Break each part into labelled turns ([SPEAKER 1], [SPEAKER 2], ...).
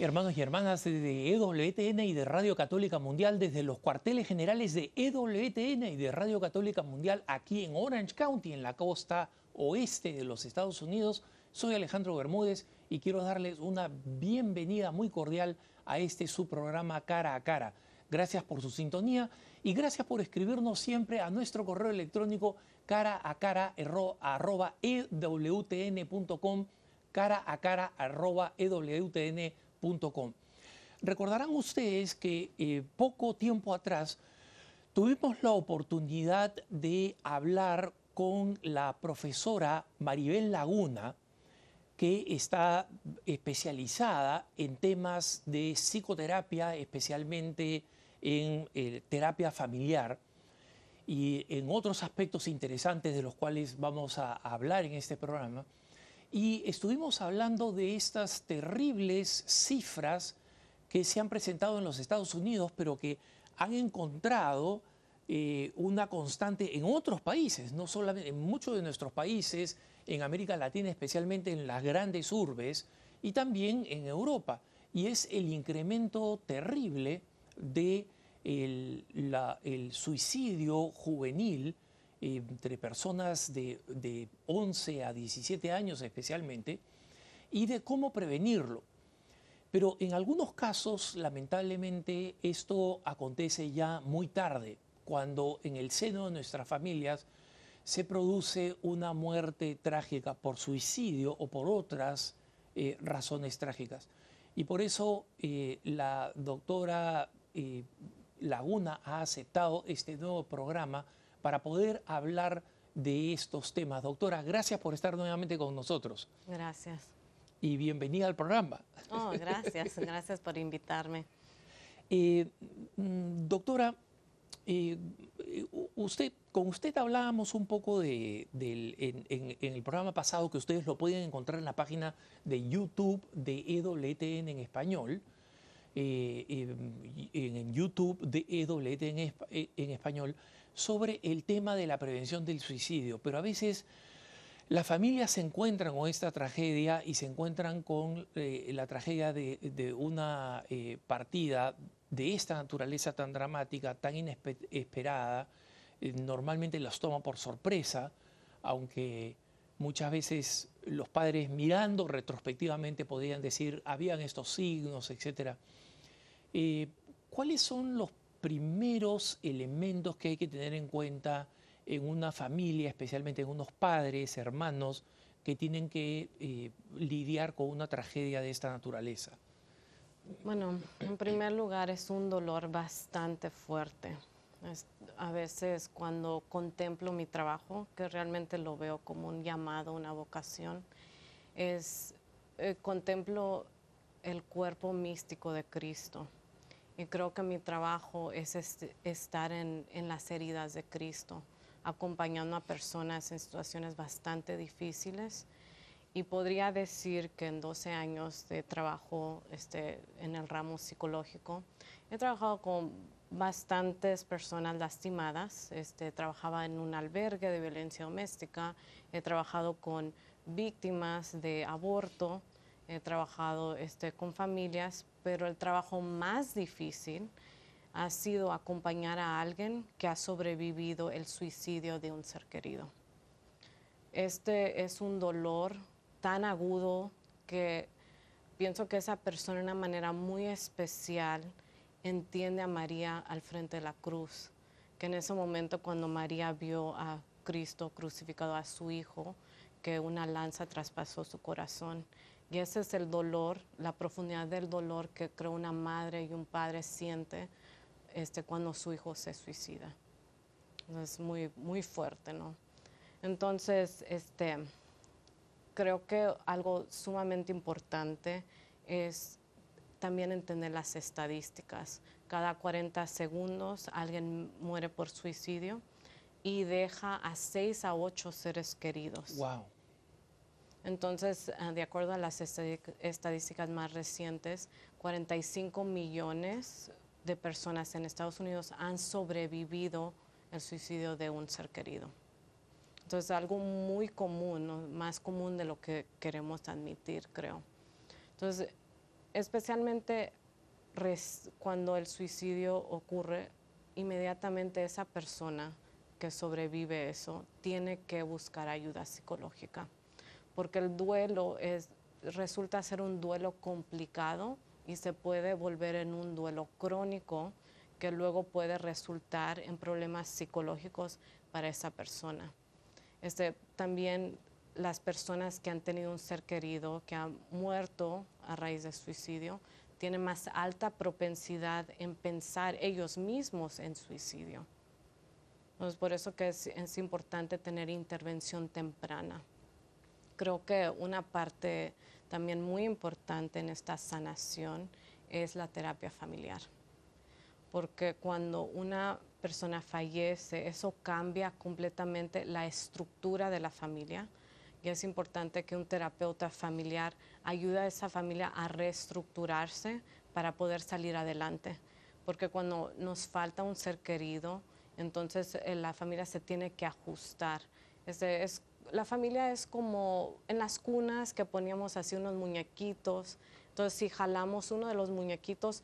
[SPEAKER 1] Hermanos y hermanas de EWTN y de Radio Católica Mundial, desde los cuarteles generales de EWTN y de Radio Católica Mundial aquí en Orange County, en la costa oeste de los Estados Unidos, soy Alejandro Bermúdez y quiero darles una bienvenida muy cordial a este su programa Cara a Cara. Gracias por su sintonía y gracias por escribirnos siempre a nuestro correo electrónico cara a cara ewtn.com cara a cara Recordarán ustedes que eh, poco tiempo atrás tuvimos la oportunidad de hablar con la profesora Maribel Laguna, que está especializada en temas de psicoterapia, especialmente en eh, terapia familiar y en otros aspectos interesantes de los cuales vamos a hablar en este programa y estuvimos hablando de estas terribles cifras que se han presentado en los Estados Unidos, pero que han encontrado eh, una constante en otros países, no solamente en muchos de nuestros países, en América Latina, especialmente en las grandes urbes, y también en Europa. Y es el incremento terrible de el suicidio juvenil entre personas de, 11 a 17 años especialmente, y de cómo prevenirlo. Pero en algunos casos, lamentablemente, esto acontece ya muy tarde, cuando en el seno de nuestras familias se produce una muerte trágica por suicidio o por otras eh, razones trágicas. Y por eso eh, la doctora eh, Laguna ha aceptado este nuevo programa para poder hablar de estos temas. Doctora, gracias por estar nuevamente con nosotros.
[SPEAKER 2] Gracias.
[SPEAKER 1] Y bienvenida al programa.
[SPEAKER 2] Oh, gracias, gracias por invitarme.
[SPEAKER 1] Eh, mm, doctora, eh, usted, con usted hablábamos un poco de, en, el programa pasado que ustedes lo pueden encontrar en la página de YouTube de EWTN en español. Eh, en, YouTube de EWTN en español sobre el tema de la prevención del suicidio, pero a veces las familias se encuentran con esta tragedia y se encuentran con eh, la tragedia de, una eh, partida de esta naturaleza tan dramática, tan inesperada, eh, normalmente los toma por sorpresa, aunque muchas veces los padres mirando retrospectivamente podrían decir, habían estos signos, etc. ¿Cuáles son los primeros elementos que hay que tener en cuenta en una familia, especialmente en unos padres, hermanos, que tienen que eh, lidiar con una tragedia de esta naturaleza?
[SPEAKER 2] Bueno, en primer lugar es un dolor bastante fuerte. a veces cuando contemplo mi trabajo, que realmente lo veo como un llamado, una vocación, es eh, contemplo el cuerpo místico de Cristo y creo que mi trabajo es estar en, las heridas de Cristo, acompañando a personas en situaciones bastante difíciles. Y podría decir que en 12 años de trabajo este, en el ramo psicológico, he trabajado con bastantes personas lastimadas. Este, trabajaba en un albergue de violencia doméstica, he trabajado con víctimas de aborto, he trabajado este, con familias, pero el trabajo más difícil ha sido acompañar a alguien que ha sobrevivido el suicidio de un ser querido. Este es un dolor tan agudo que pienso que esa persona de una manera muy especial entiende a María al frente de la cruz, que en ese momento cuando María vio a Cristo crucificado a su hijo, que una lanza traspasó su corazón y ese es el dolor, la profundidad del dolor que creo una madre y un padre siente este, cuando su hijo se suicida. Es muy, muy fuerte, ¿no? Entonces, este, creo que algo sumamente importante es también entender las estadísticas. Cada 40 segundos alguien muere por suicidio y deja a 6 a 8 seres queridos.
[SPEAKER 1] Wow.
[SPEAKER 2] Entonces, ah, de acuerdo a las estadísticas más recientes, 45 millones de personas en Estados Unidos han sobrevivido el suicidio de un ser querido. Entonces, algo muy común, más común de lo que queremos admitir, creo. Entonces, especialmente cuando el suicidio ocurre, inmediatamente esa persona que sobrevive eso tiene que buscar ayuda psicológica, porque el duelo es, resulta ser un duelo complicado y se puede volver en un duelo crónico que luego puede resultar en problemas psicológicos para esa persona. Este, también las personas que han tenido un ser querido que ha muerto a raíz de suicidio tienen más alta propensidad en pensar ellos mismos en suicidio. Entonces, por eso que es, es importante tener intervención temprana. Creo que una parte también muy importante en esta sanación es la terapia familiar. Porque cuando una persona fallece, eso cambia completamente la estructura de la familia y es importante que un terapeuta familiar ayude a esa familia a reestructurarse para poder salir adelante. Porque cuando nos falta un ser querido, entonces eh, la familia se tiene que ajustar. es, la familia es como en las cunas que poníamos así unos muñequitos. Entonces, si jalamos uno de los muñequitos,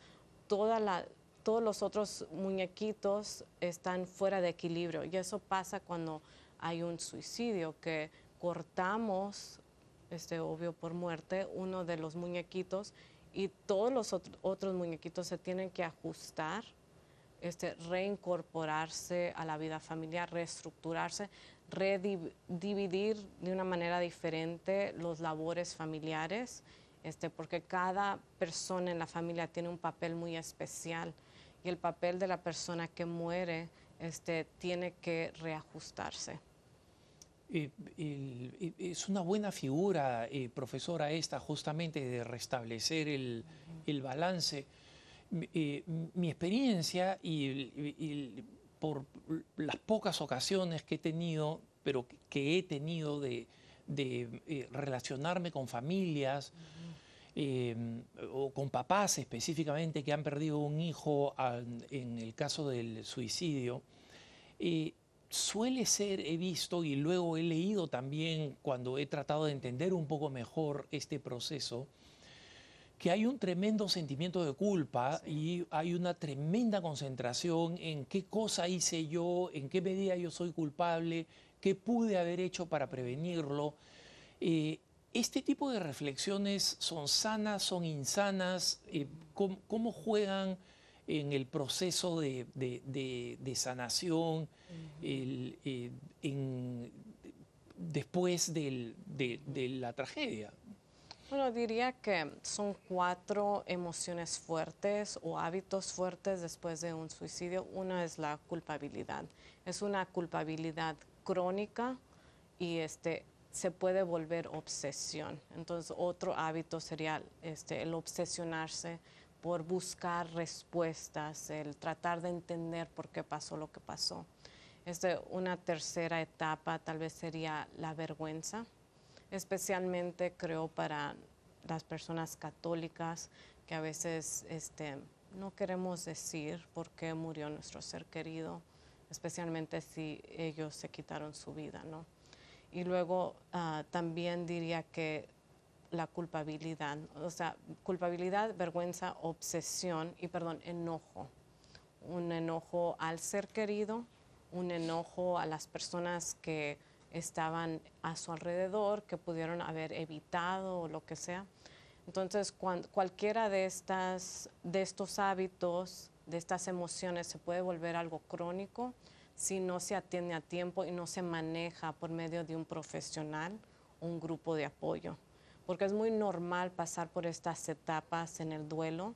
[SPEAKER 2] todos los otros muñequitos están fuera de equilibrio. Y eso pasa cuando hay un suicidio, que cortamos, este, obvio por muerte, uno de los muñequitos y todos los otros muñequitos se tienen que ajustar, este, reincorporarse a la vida familiar, reestructurarse, redividir de una manera diferente los labores familiares, este, porque cada persona en la familia tiene un papel muy especial y el papel de la persona que muere este, tiene que reajustarse.
[SPEAKER 1] Eh, es una buena figura, eh, profesora, esta justamente de restablecer el, balance. Eh, mi experiencia y, por las pocas ocasiones que he tenido, pero que he tenido de, relacionarme con familias o con papás específicamente que han perdido un hijo en el caso del suicidio, suele ser, he visto y luego he leído también cuando he tratado de entender un poco mejor este proceso, que hay un tremendo sentimiento de culpa y hay una tremenda concentración en qué cosa hice yo, en qué medida yo soy culpable, qué pude haber hecho para prevenirlo. Eh, este tipo de reflexiones son sanas, son insanas, eh, ¿cómo, juegan? en el proceso de, sanación, eh, después de, la tragedia?
[SPEAKER 2] Bueno, diría que son cuatro emociones fuertes o hábitos fuertes después de un suicidio. Una es la culpabilidad. Es una culpabilidad crónica y este, se puede volver obsesión. Entonces, otro hábito sería este, el obsesionarse por buscar respuestas, el tratar de entender por qué pasó lo que pasó. Este, una tercera etapa tal vez sería la vergüenza, especialmente creo para las personas católicas que a veces este, no queremos decir por qué murió nuestro ser querido, especialmente si ellos se quitaron su vida, ¿no? Y luego ah, también diría que la culpabilidad, o sea, culpabilidad, vergüenza, obsesión y, perdón, enojo. Un enojo al ser querido, un enojo a las personas que estaban a su alrededor, que pudieron haber evitado o lo que sea. Entonces, cualquiera de, estas, de estos hábitos, de estas emociones, se puede volver algo crónico si no se atiende a tiempo y no se maneja por medio de un profesional, un grupo de apoyo porque es muy normal pasar por estas etapas en el duelo,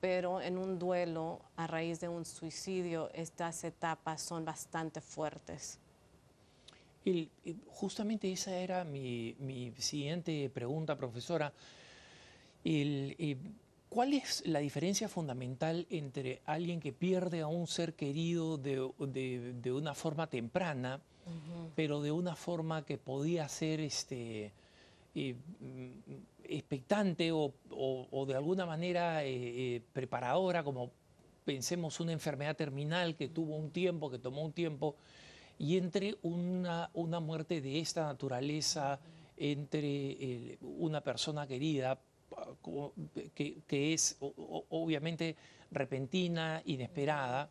[SPEAKER 2] pero en un duelo a raíz de un suicidio estas etapas son bastante fuertes.
[SPEAKER 1] Justamente esa era mi, siguiente pregunta, profesora. Eh, ¿Cuál es la diferencia fundamental entre alguien que pierde a un ser querido de, una forma temprana, pero de una forma que podía ser este, eh, expectante o, de alguna manera eh, preparadora, como pensemos una enfermedad terminal que tuvo un tiempo, que tomó un tiempo, y entre una, muerte de esta naturaleza, entre una persona querida, que, es obviamente repentina, inesperada.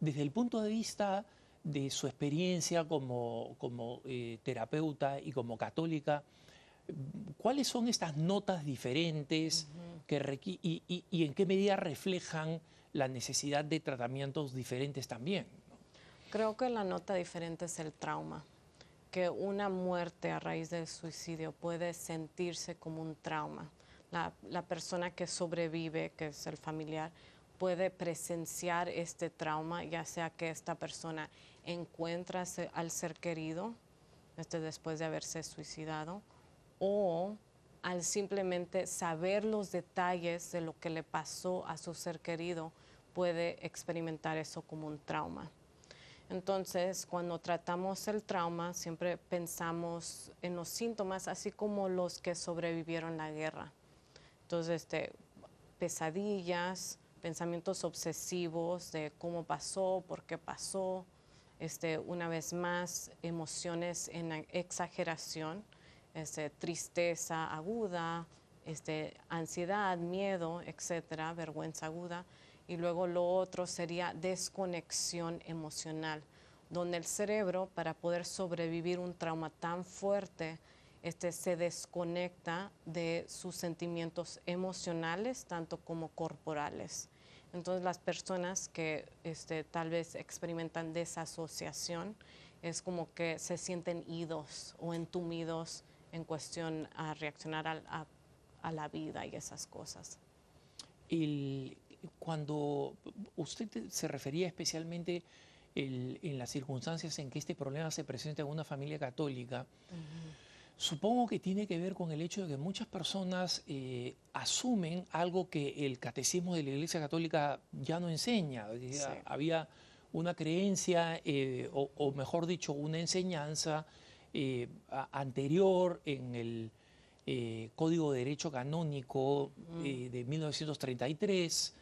[SPEAKER 1] desde el punto de vista de su experiencia como, como eh, terapeuta y como católica, ¿cuáles son estas notas diferentes que y, y, en qué medida reflejan la necesidad de tratamientos diferentes también?
[SPEAKER 2] Creo que la nota diferente es el trauma, que una muerte a raíz del suicidio puede sentirse como un trauma. La, persona que sobrevive, que es el familiar, puede presenciar este trauma, ya sea que esta persona encuentra al ser querido este, después de haberse suicidado o al simplemente saber los detalles de lo que le pasó a su ser querido, puede experimentar eso como un trauma. Entonces, cuando tratamos el trauma, siempre pensamos en los síntomas, así como los que sobrevivieron la guerra. Entonces, este, pesadillas, pensamientos obsesivos de cómo pasó, por qué pasó, este, una vez más, emociones en exageración, este, tristeza aguda, este, ansiedad, miedo, etcétera, vergüenza aguda. Y luego lo otro sería desconexión emocional, donde el cerebro, para poder sobrevivir un trauma tan fuerte, este, se desconecta de sus sentimientos emocionales, tanto como corporales. Entonces las personas que este, tal vez experimentan desasociación es como que se sienten idos o entumidos en cuestión a reaccionar a, la vida y esas cosas.
[SPEAKER 1] El, cuando usted se refería especialmente en las circunstancias en que este problema se presenta en una familia católica, supongo que tiene que ver con el hecho de que muchas personas eh, asumen algo que el catecismo de la Iglesia Católica ya no enseña. Había una creencia, eh, o, mejor dicho, una enseñanza eh, anterior en el eh, Código de Derecho Canónico eh, de 1933,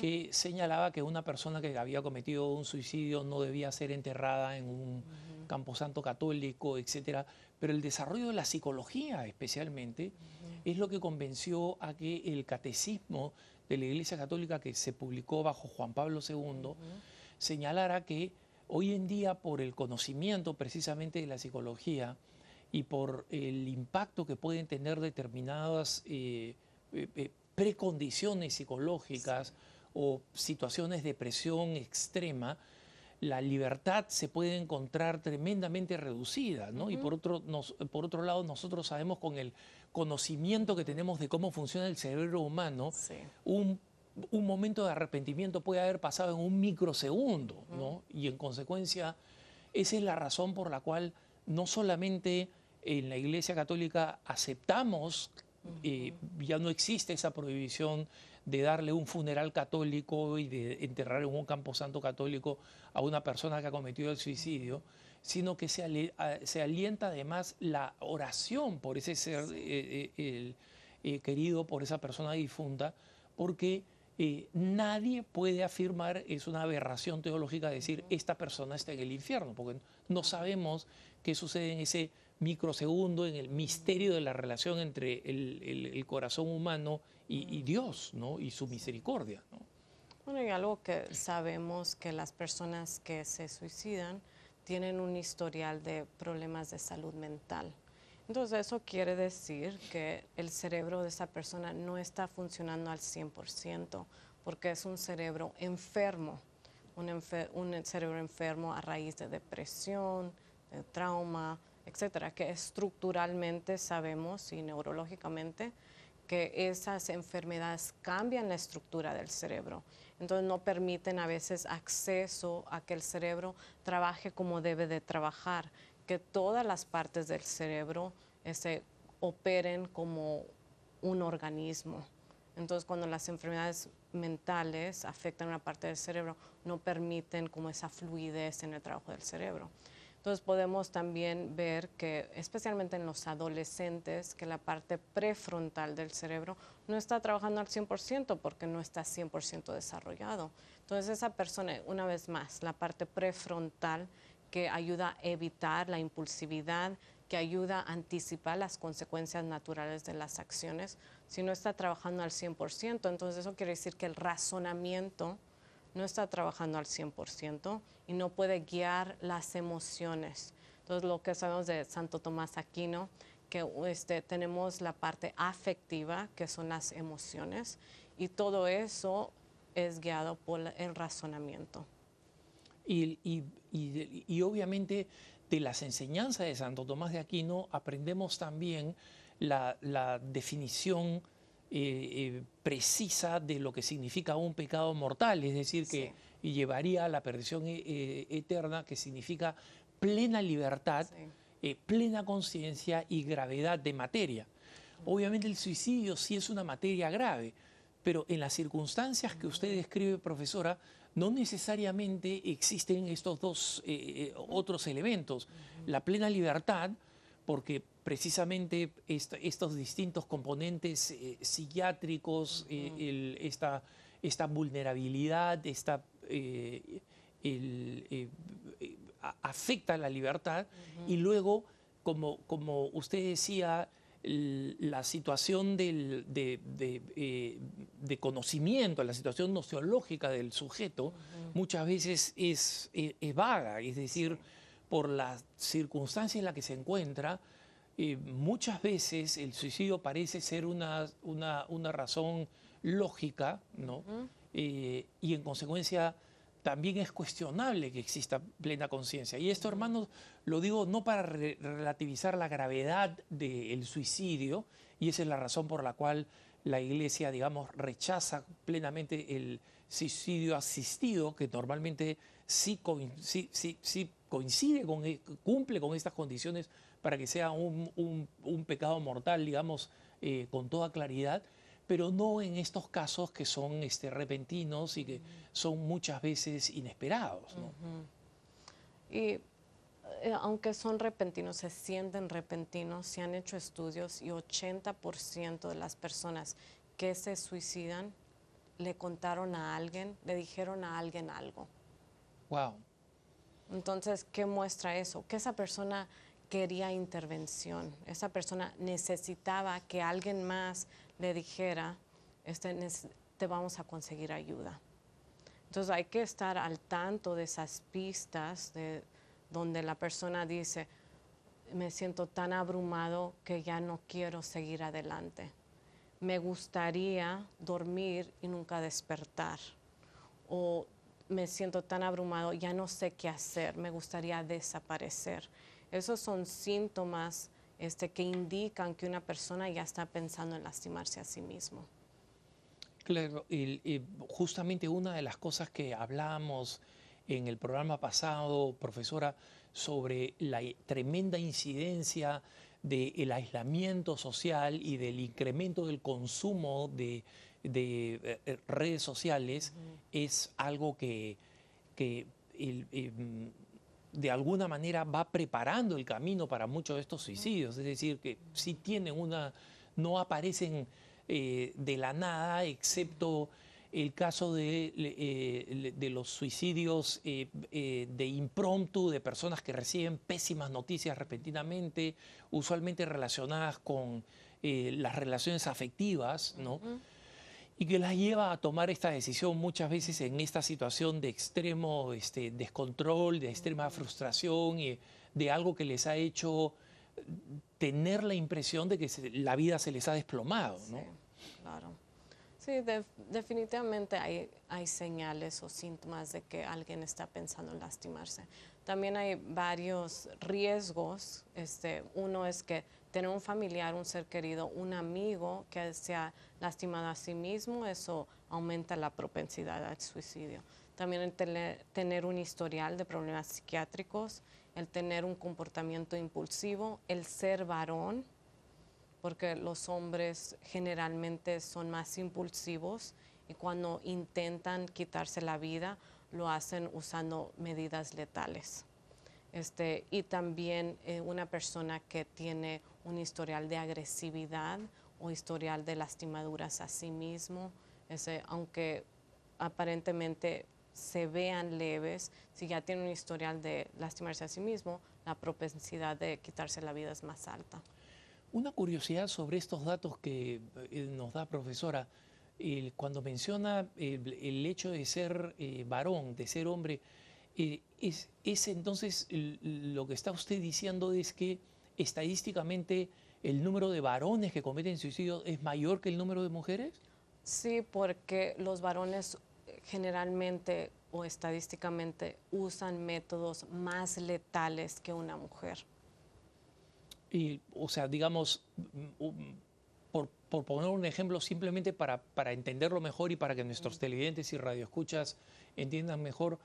[SPEAKER 1] que señalaba que una persona que había cometido un suicidio no debía ser enterrada en un camposanto católico, etc. Pero el desarrollo de la psicología especialmente es lo que convenció a que el catecismo de la Iglesia Católica que se publicó bajo Juan Pablo II señalara que Hoy en día, por el conocimiento precisamente de la psicología y por el impacto que pueden tener determinadas eh, eh, eh, precondiciones psicológicas o situaciones de presión extrema, la libertad se puede encontrar tremendamente reducida, ¿no? Y por otro, por otro lado, nosotros sabemos con el conocimiento que tenemos de cómo funciona el cerebro humano, un un momento de arrepentimiento puede haber pasado en un microsegundo, ¿no? Y en consecuencia, esa es la razón por la cual no solamente en la Iglesia Católica aceptamos, eh, ya no existe esa prohibición de darle un funeral católico y de enterrar en un camposanto católico a una persona que ha cometido el suicidio, sino que se, se alienta además la oración por ese ser eh, eh, querido, por esa persona difunta, porque eh, nadie puede afirmar, es una aberración teológica decir, esta persona está en el infierno, porque no sabemos qué sucede en ese microsegundo, en el misterio de la relación entre el, corazón humano y, Dios, ¿no? Y su misericordia,
[SPEAKER 2] Bueno, y algo que sabemos que las personas que se suicidan tienen un historial de problemas de salud mental. Entonces eso quiere decir que el cerebro de esa persona no está funcionando al 100% porque es un cerebro enfermo, un, cerebro enfermo a raíz de depresión, de trauma, etcétera, que estructuralmente sabemos y neurológicamente que esas enfermedades cambian la estructura del cerebro. Entonces no permiten a veces acceso a que el cerebro trabaje como debe de trabajar que todas las partes del cerebro este, operen como un organismo. Entonces, cuando las enfermedades mentales afectan una parte del cerebro, no permiten como esa fluidez en el trabajo del cerebro. Entonces podemos también ver que, especialmente en los adolescentes, que la parte prefrontal del cerebro no está trabajando al 100% porque no está 100% desarrollado. Entonces esa persona, una vez más, la parte prefrontal que ayuda a evitar la impulsividad, que ayuda a anticipar las consecuencias naturales de las acciones. Si no está trabajando al 100%, entonces eso quiere decir que el razonamiento no está trabajando al 100% y no puede guiar las emociones. Entonces, lo que sabemos de Santo Tomás Aquino, que este, tenemos la parte afectiva, que son las emociones, y todo eso es guiado por el razonamiento.
[SPEAKER 1] Y, y, y, obviamente de las enseñanzas de Santo Tomás de Aquino aprendemos también la, la definición eh, eh, precisa de lo que significa un pecado mortal, es decir, que llevaría a la perdición eh, eterna, que significa plena libertad, plena conciencia y gravedad de materia. Obviamente el suicidio sí es una materia grave, pero en las circunstancias que usted describe, profesora, no necesariamente existen estos dos otros elementos. La plena libertad, porque precisamente estos distintos componentes eh, psiquiátricos, eh, esta, esta, vulnerabilidad, esta, eh, afecta la libertad. Y luego, como, como usted decía, la situación del, de, de, conocimiento, la situación nociológica del sujeto, muchas veces es, vaga, es decir, por la circunstancia en la que se encuentra, eh, muchas veces el suicidio parece ser una, una, razón lógica, ¿no? Eh, y en consecuencia también es cuestionable que exista plena conciencia. Y esto, hermanos, lo digo no para relativizar la gravedad del suicidio, y esa es la razón por la cual la Iglesia, digamos, rechaza plenamente el suicidio asistido, que normalmente sí, sí, sí, sí coincide con, e, cumple con estas condiciones para que sea un, pecado mortal, digamos, eh, con toda claridad, pero no en estos casos que son este, repentinos y que son muchas veces inesperados.
[SPEAKER 2] Y eh, aunque son repentinos, se sienten repentinos, se han hecho estudios y 80% de las personas que se suicidan le contaron a alguien, le dijeron a alguien algo.
[SPEAKER 1] Wow.
[SPEAKER 2] Entonces, ¿qué muestra eso? Que esa persona quería intervención, esa persona necesitaba que alguien más le dijera, este, te vamos a conseguir ayuda. Entonces hay que estar al tanto de esas pistas de donde la persona dice, me siento tan abrumado que ya no quiero seguir adelante. Me gustaría dormir y nunca despertar. O me siento tan abrumado, ya no sé qué hacer, me gustaría desaparecer. Esos son síntomas este, que indican que una persona ya está pensando en lastimarse a sí mismo.
[SPEAKER 1] Claro, y, justamente una de las cosas que hablábamos en el programa pasado, profesora, sobre la tremenda incidencia del aislamiento social y del incremento del consumo de de eh, eh, redes sociales es algo que, em, de alguna manera va preparando el camino para muchos de estos suicidios. Es decir, que si tienen una, no aparecen eh, de la nada, excepto el caso de, de los suicidios de impromptu de personas que reciben pésimas noticias repentinamente, usualmente relacionadas con las relaciones afectivas, ¿no? Y que las lleva a tomar esta decisión muchas veces en esta situación de extremo este, descontrol, de extrema frustración y de algo que les ha hecho tener la impresión de que la vida se les ha desplomado. ¿no?
[SPEAKER 2] Sí, claro. Sí, definitivamente hay, hay señales o síntomas de que alguien está pensando en lastimarse. También hay varios riesgos. Este, uno es que tener un familiar, un ser querido, un amigo que se ha lastimado a sí mismo, eso aumenta la propensidad al suicidio. También el tener, un historial de problemas psiquiátricos, el tener un comportamiento impulsivo, el ser varón, porque los hombres generalmente son más impulsivos y cuando intentan quitarse la vida lo hacen usando medidas letales. Este, y también eh, una persona que tiene un historial de agresividad o historial de lastimaduras a sí mismo, ese, aunque aparentemente se vean leves, si ya tienen un historial de lastimarse a sí mismo, la propensidad de quitarse la vida es más alta.
[SPEAKER 1] Una curiosidad sobre estos datos que eh, nos da profesora, cuando menciona el, hecho de ser eh, varón, de ser hombre, eh, es, es, entonces lo que está usted diciendo es que estadísticamente el número de varones que cometen suicidio es mayor que el número de mujeres?
[SPEAKER 2] Sí, porque los varones generalmente o estadísticamente usan métodos más letales que una mujer.
[SPEAKER 1] Y, o sea, digamos, mm, mm, por, poner un ejemplo, simplemente para, para, entenderlo mejor y para que nuestros televidentes y radioescuchas entiendan mejor,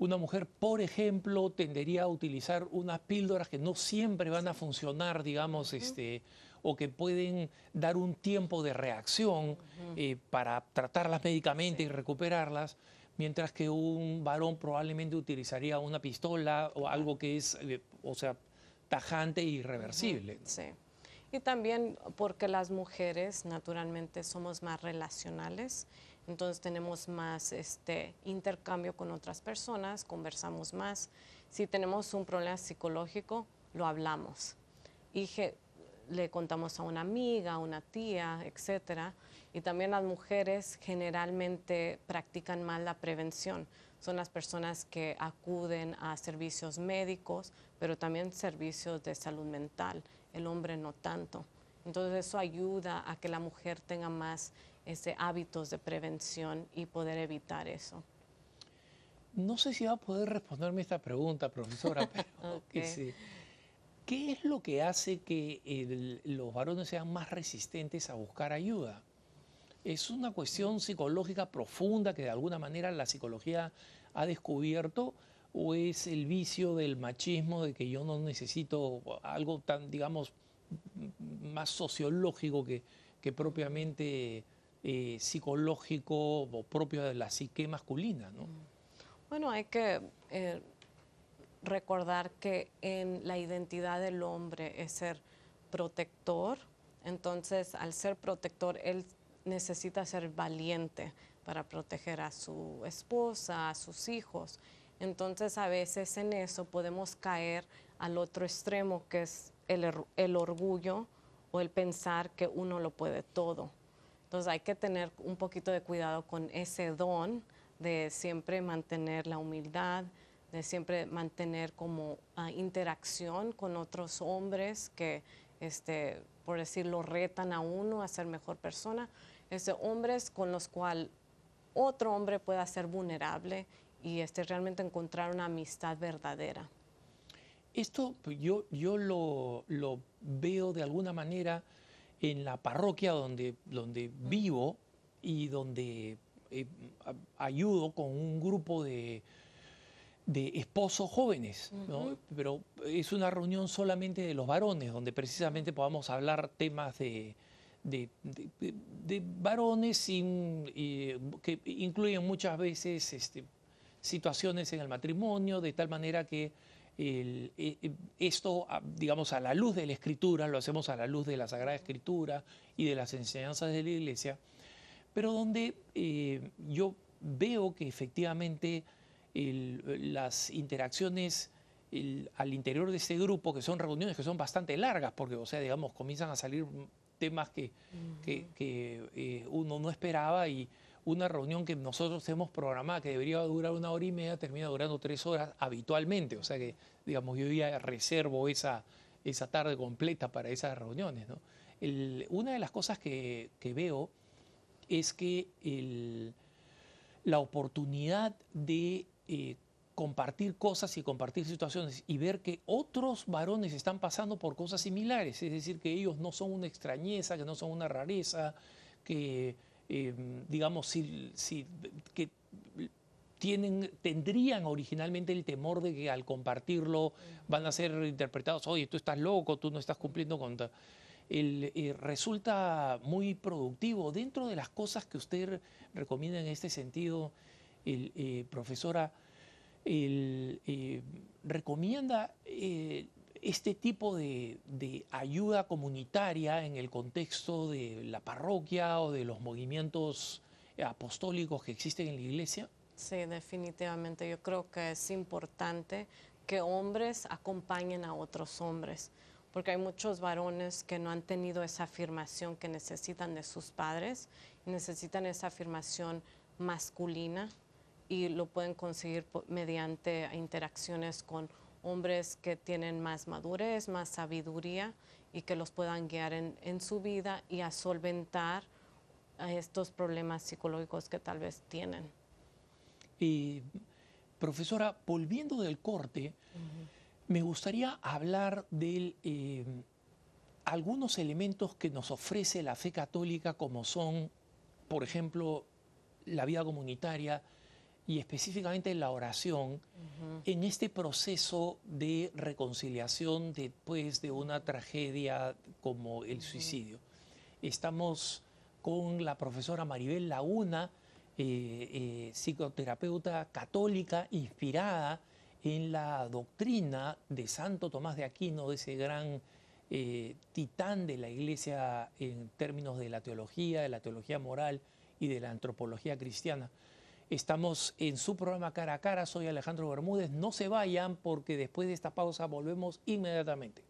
[SPEAKER 1] una mujer, por ejemplo, tendería a utilizar unas píldoras que no siempre van a funcionar, digamos, este, o que pueden dar un tiempo de reacción eh, para tratarlas médicamente y recuperarlas, mientras que un varón probablemente utilizaría una pistola o algo que es, eh, o sea, tajante e irreversible.
[SPEAKER 2] Sí. Y también porque las mujeres naturalmente somos más relacionales, entonces tenemos más este, intercambio con otras personas, conversamos más. Si tenemos un problema psicológico, lo hablamos. Y le contamos a una amiga, a una tía, etcétera. Y también las mujeres generalmente practican más la prevención. Son las personas que acuden a servicios médicos, pero también servicios de salud mental. El hombre no tanto. Entonces eso ayuda a que la mujer tenga más ese, hábitos de prevención y poder evitar eso.
[SPEAKER 1] No sé si va a poder responderme esta pregunta, profesora, pero sí. ¿Qué es lo que hace que los varones sean más resistentes a buscar ayuda? ¿Es una cuestión psicológica profunda que de alguna manera la psicología ha descubierto o es el vicio del machismo de que yo no necesito algo tan, digamos, más sociológico que, que propiamente eh, psicológico o propio de la psique masculina? ¿no?
[SPEAKER 2] Bueno, hay que eh, recordar que en la identidad del hombre es ser protector, entonces al ser protector él necesita ser valiente para proteger a su esposa, a sus hijos. Entonces a veces en eso podemos caer al otro extremo que es el, el orgullo o el pensar que uno lo puede todo. Entonces hay que tener un poquito de cuidado con ese don de siempre mantener la humildad, de siempre mantener como ah, interacción con otros hombres que, este, por decirlo, retan a uno a ser mejor persona. Este, hombres con los cuales otro hombre pueda ser vulnerable y este, realmente encontrar una amistad verdadera.
[SPEAKER 1] Esto pues, yo, yo lo, lo veo de alguna manera en la parroquia donde, donde vivo y donde eh, ayudo con un grupo de, de esposos jóvenes, pero es una reunión solamente de los varones, donde precisamente podamos hablar temas de, varones sin, que incluyen muchas veces este, situaciones en el matrimonio, de tal manera que e, esto, digamos, a la luz de la escritura, lo hacemos a la luz de la Sagrada Escritura y de las enseñanzas de la Iglesia, pero donde eh, yo veo que efectivamente las interacciones al interior de ese grupo, que son reuniones que son bastante largas, porque, o sea, digamos, comienzan a salir temas que, eh, uno no esperaba y una reunión que nosotros hemos programado que debería durar una hora y media termina durando tres horas habitualmente, o sea que, digamos, yo ya reservo esa, esa tarde completa para esas reuniones. una de las cosas que, veo es que la oportunidad de eh, compartir cosas y compartir situaciones y ver que otros varones están pasando por cosas similares, es decir, que ellos no son una extrañeza, que no son una rareza, que, eh, digamos, si, que tienen, tendrían originalmente el temor de que al compartirlo van a ser interpretados, oye, tú estás loco, tú no estás cumpliendo con... El, eh, resulta muy productivo. Dentro de las cosas que usted recomienda en este sentido, el, eh, profesora, eh, recomienda este tipo de, ayuda comunitaria en el contexto de la parroquia o de los movimientos apostólicos que existen en la iglesia?
[SPEAKER 2] Sí, definitivamente. Yo creo que es importante que hombres acompañen a otros hombres, porque hay muchos varones que no han tenido esa afirmación que necesitan de sus padres, necesitan esa afirmación masculina y lo pueden conseguir mediante interacciones con hombres que tienen más madurez, más sabiduría y que los puedan guiar en, en su vida y a solventar estos problemas psicológicos que tal vez tienen.
[SPEAKER 1] Y, profesora, volviendo del corte, me gustaría hablar de eh, algunos elementos que nos ofrece la fe católica, como son, por ejemplo, la vida comunitaria y específicamente la oración, en este proceso de reconciliación después de una tragedia como el suicidio. Estamos con la profesora Maribel Laguna, eh, eh, psicoterapeuta católica inspirada en la doctrina de Santo Tomás de Aquino, de ese gran eh, titán de la iglesia en términos de la teología, de la teología moral y de la antropología cristiana. Estamos en su programa Cara a Cara, soy Alejandro Bermúdez, no se vayan porque después de esta pausa volvemos inmediatamente.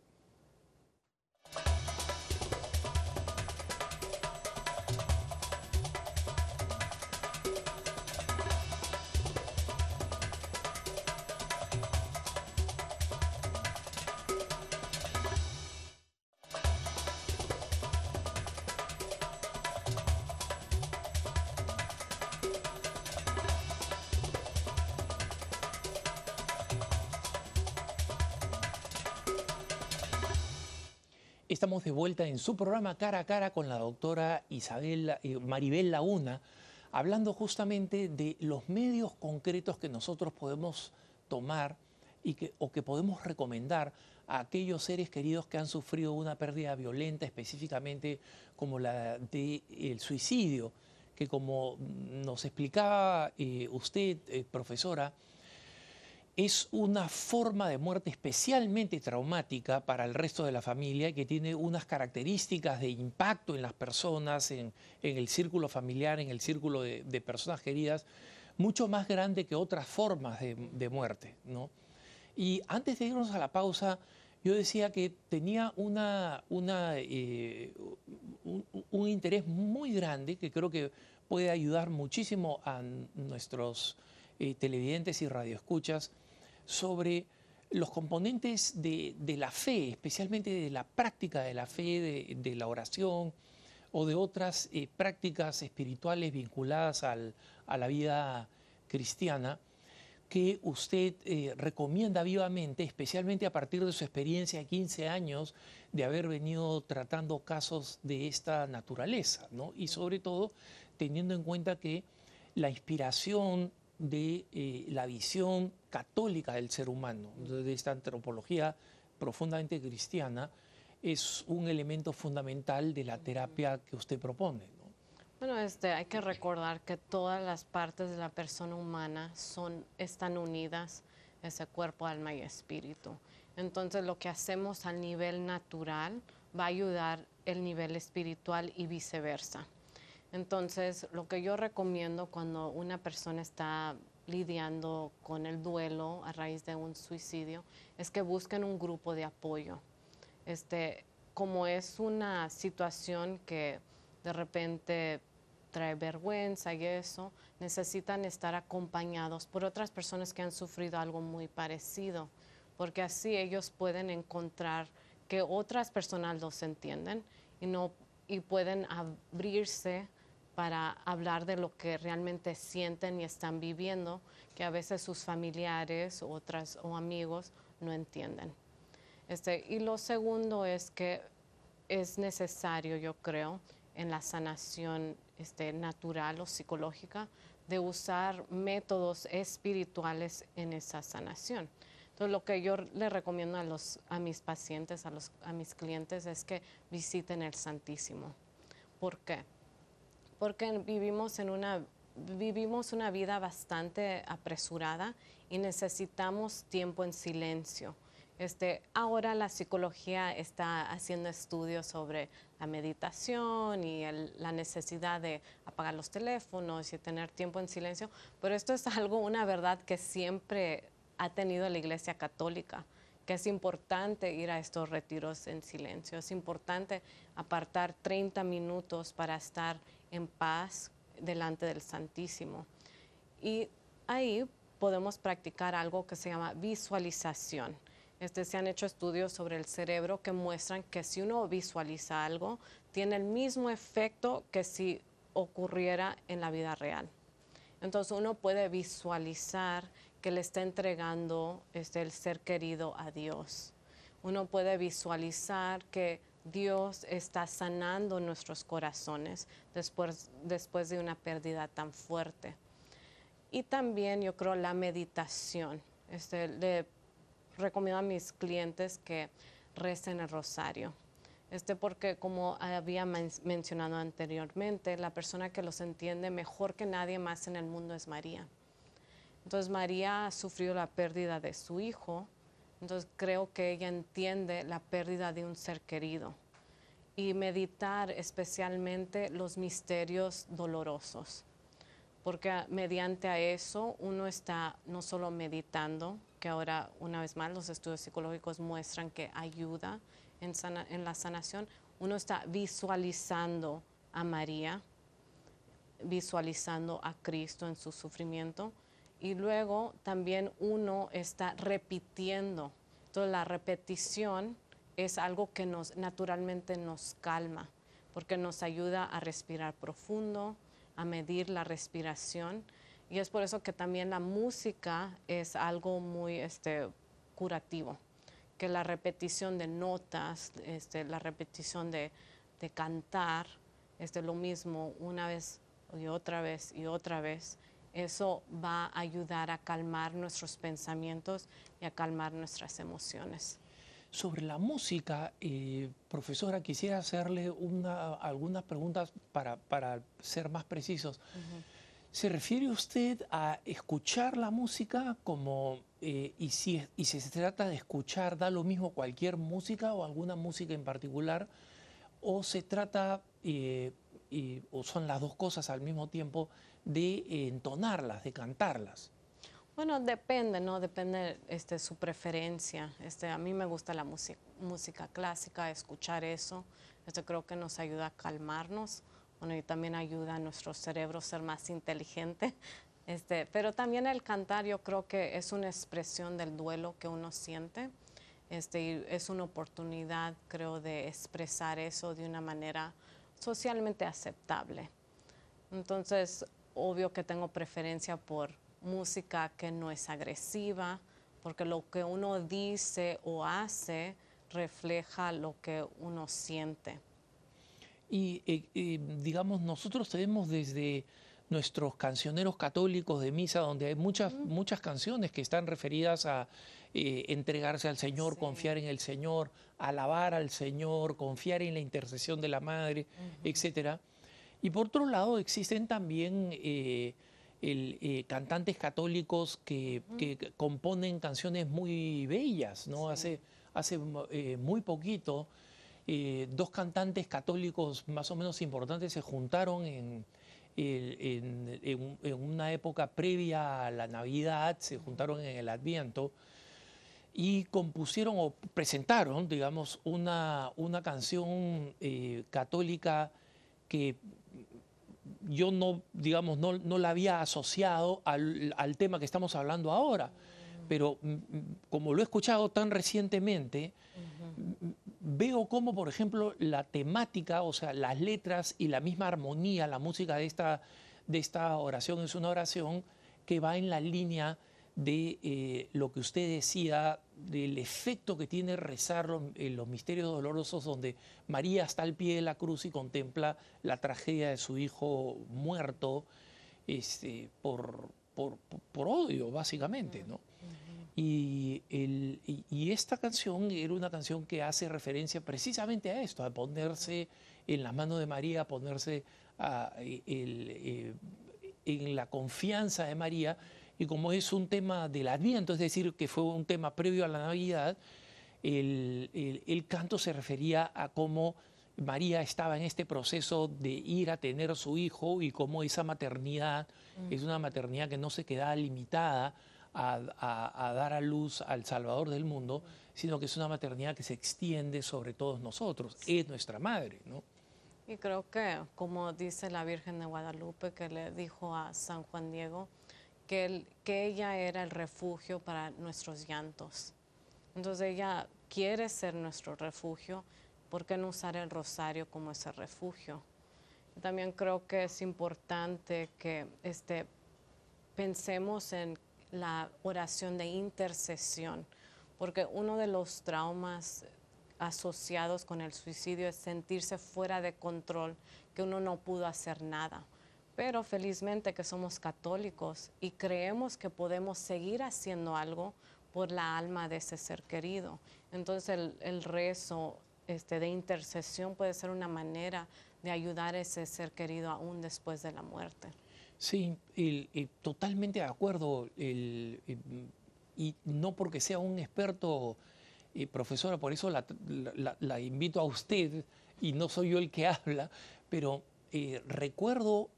[SPEAKER 1] En su programa Cara a Cara con la doctora Isabel eh, Maribel Laguna, hablando justamente de los medios concretos que nosotros podemos tomar y que, o que podemos recomendar a aquellos seres queridos que han sufrido una pérdida violenta, específicamente como la del suicidio, que como nos explicaba eh, usted, eh, profesora, es una forma de muerte especialmente traumática para el resto de la familia que tiene unas características de impacto en las personas, en, el círculo familiar, en el círculo de, personas queridas, mucho más grande que otras formas de, muerte. ¿no? Y antes de irnos a la pausa, yo decía que tenía una, una, eh, un, interés muy grande que creo que puede ayudar muchísimo a nuestros eh, televidentes y radioescuchas sobre los componentes de, la fe, especialmente de la práctica de la fe, de, la oración o de otras eh, prácticas espirituales vinculadas a la vida cristiana, que usted eh, recomienda vivamente, especialmente a partir de su experiencia de 15 años de haber venido tratando casos de esta naturaleza, ¿no? y sobre todo teniendo en cuenta que la inspiración de eh, la visión católica del ser humano, de esta antropología profundamente cristiana, es un elemento fundamental de la terapia que usted propone.
[SPEAKER 2] Bueno, este, hay que recordar que todas las partes de la persona humana son, están unidas, ese cuerpo, alma y espíritu. Entonces lo que hacemos al nivel natural va a ayudar el nivel espiritual y viceversa. Entonces, lo que yo recomiendo cuando una persona está lidiando con el duelo a raíz de un suicidio es que busquen un grupo de apoyo. Este, como es una situación que de repente trae vergüenza y eso, necesitan estar acompañados por otras personas que han sufrido algo muy parecido, porque así ellos pueden encontrar que otras personas los entienden y, no, y pueden abrirse para hablar de lo que realmente sienten y están viviendo, que a veces sus familiares otras, o amigos no entienden. Este, y lo segundo es que es necesario, yo creo, en la sanación este, natural o psicológica, de usar métodos espirituales en esa sanación. Entonces, lo que yo le recomiendo a, los, a mis pacientes, a, los, a mis clientes, es que visiten el Santísimo. ¿Por qué? Porque vivimos en una vivimos una vida bastante apresurada y necesitamos tiempo en silencio, Este, ahora la psicología está haciendo estudios sobre la meditación y la necesidad de apagar los teléfonos y tener tiempo en silencio, pero esto es algo, una verdad que siempre ha tenido la Iglesia Católica, que es importante ir a estos retiros en silencio, es importante apartar 30 minutos para estar en paz delante del Santísimo. Y ahí podemos practicar algo que se llama visualización. Este, se han hecho estudios sobre el cerebro que muestran que si uno visualiza algo, tiene el mismo efecto que si ocurriera en la vida real. Entonces uno puede visualizar que le está entregando este, el ser querido a Dios. Uno puede visualizar que Dios está sanando nuestros corazones después, después de una pérdida tan fuerte. Y también yo creo la meditación. Este, le recomiendo a mis clientes que recen el rosario. Este porque como había mencionado anteriormente, la persona que los entiende mejor que nadie más en el mundo es María. Entonces María ha sufrido la pérdida de su hijo, entonces creo que ella entiende la pérdida de un ser querido y meditar especialmente los misterios dolorosos, porque mediante a eso uno está no solo meditando, que ahora una vez más los estudios psicológicos muestran que ayuda en, en la sanación, uno está visualizando a María, visualizando a Cristo en su sufrimiento y luego también uno está repitiendo. Entonces la repetición es algo que nos naturalmente nos calma porque nos ayuda a respirar profundo, a medir la respiración y es por eso que también la música es algo muy este, curativo, que la repetición de notas, este, la repetición de, cantar, es lo mismo una vez y otra vez y otra vez. Eso va a ayudar a calmar nuestros pensamientos y a calmar nuestras emociones.
[SPEAKER 1] Sobre la música, eh, profesora, quisiera hacerle una, algunas preguntas para, para ser más precisos. ¿Se refiere usted a escuchar la música como, eh, y, si, y si se trata de escuchar, da lo mismo cualquier música o alguna música en particular? ¿O se trata, eh, o son las dos cosas al mismo tiempo, de entonarlas, de cantarlas?
[SPEAKER 2] Bueno, depende, ¿no? Depende este, su preferencia. Este, a mí me gusta la música, música clásica, escuchar eso. Esto creo que nos ayuda a calmarnos bueno, y también ayuda a nuestro cerebro a ser más inteligente. Este, pero también el cantar yo creo que es una expresión del duelo que uno siente. Este, y es una oportunidad, creo, de expresar eso de una manera socialmente aceptable. Entonces, obvio que tengo preferencia por música que no es agresiva, porque lo que uno dice o hace refleja lo que uno siente.
[SPEAKER 1] Y eh, digamos, nosotros tenemos desde nuestros cancioneros católicos de misa, donde hay muchas, muchas canciones que están referidas a eh, entregarse al Señor, confiar en el Señor, alabar al Señor, confiar en la intercesión de la Madre, etcétera. Y por otro lado, existen también eh, cantantes católicos que, componen canciones muy bellas, ¿no? Hace, hace muy poquito eh, dos cantantes católicos más o menos importantes se juntaron en, una época previa a la Navidad, se juntaron en el Adviento y compusieron o presentaron, digamos, una, una canción eh, católica que yo no, digamos, no, la había asociado al, al, tema que estamos hablando ahora, pero mm, mm, como lo he escuchado tan recientemente, veo cómo, por ejemplo, la temática, o sea, las letras y la misma armonía, la música de esta, de esta oración es una oración que va en la línea de eh, lo que usted decía, del efecto que tiene rezar los, eh, los, misterios dolorosos, donde María está al pie de la cruz y contempla la tragedia de su hijo muerto este, por, por, por odio, básicamente, ¿no? Y, esta canción era una canción que hace referencia precisamente a esto, a ponerse en las manos de María, a ponerse eh, en la confianza de María. Y como es un tema del Adviento, es decir, que fue un tema previo a la Navidad, el, canto se refería a cómo María estaba en este proceso de ir a tener su hijo y cómo esa maternidad mm. es una maternidad que no se queda limitada a, dar a luz al Salvador del mundo, sino que es una maternidad que se extiende sobre todos nosotros, es nuestra madre, ¿no?
[SPEAKER 2] Y creo que, como dice la Virgen de Guadalupe, que le dijo a San Juan Diego, que, ella era el refugio para nuestros llantos. Entonces ella quiere ser nuestro refugio, ¿por qué no usar el rosario como ese refugio? También creo que es importante que este, pensemos en la oración de intercesión, porque uno de los traumas asociados con el suicidio es sentirse fuera de control, que uno no pudo hacer nada. Pero felizmente que somos católicos y creemos que podemos seguir haciendo algo por la alma de ese ser querido. Entonces el, rezo este, de intercesión puede ser una manera de ayudar a ese ser querido aún después de la muerte.
[SPEAKER 1] Sí, totalmente de acuerdo. y no porque sea un experto, eh, profesora, por eso la, invito a usted y no soy yo el que habla, pero eh, recuerdo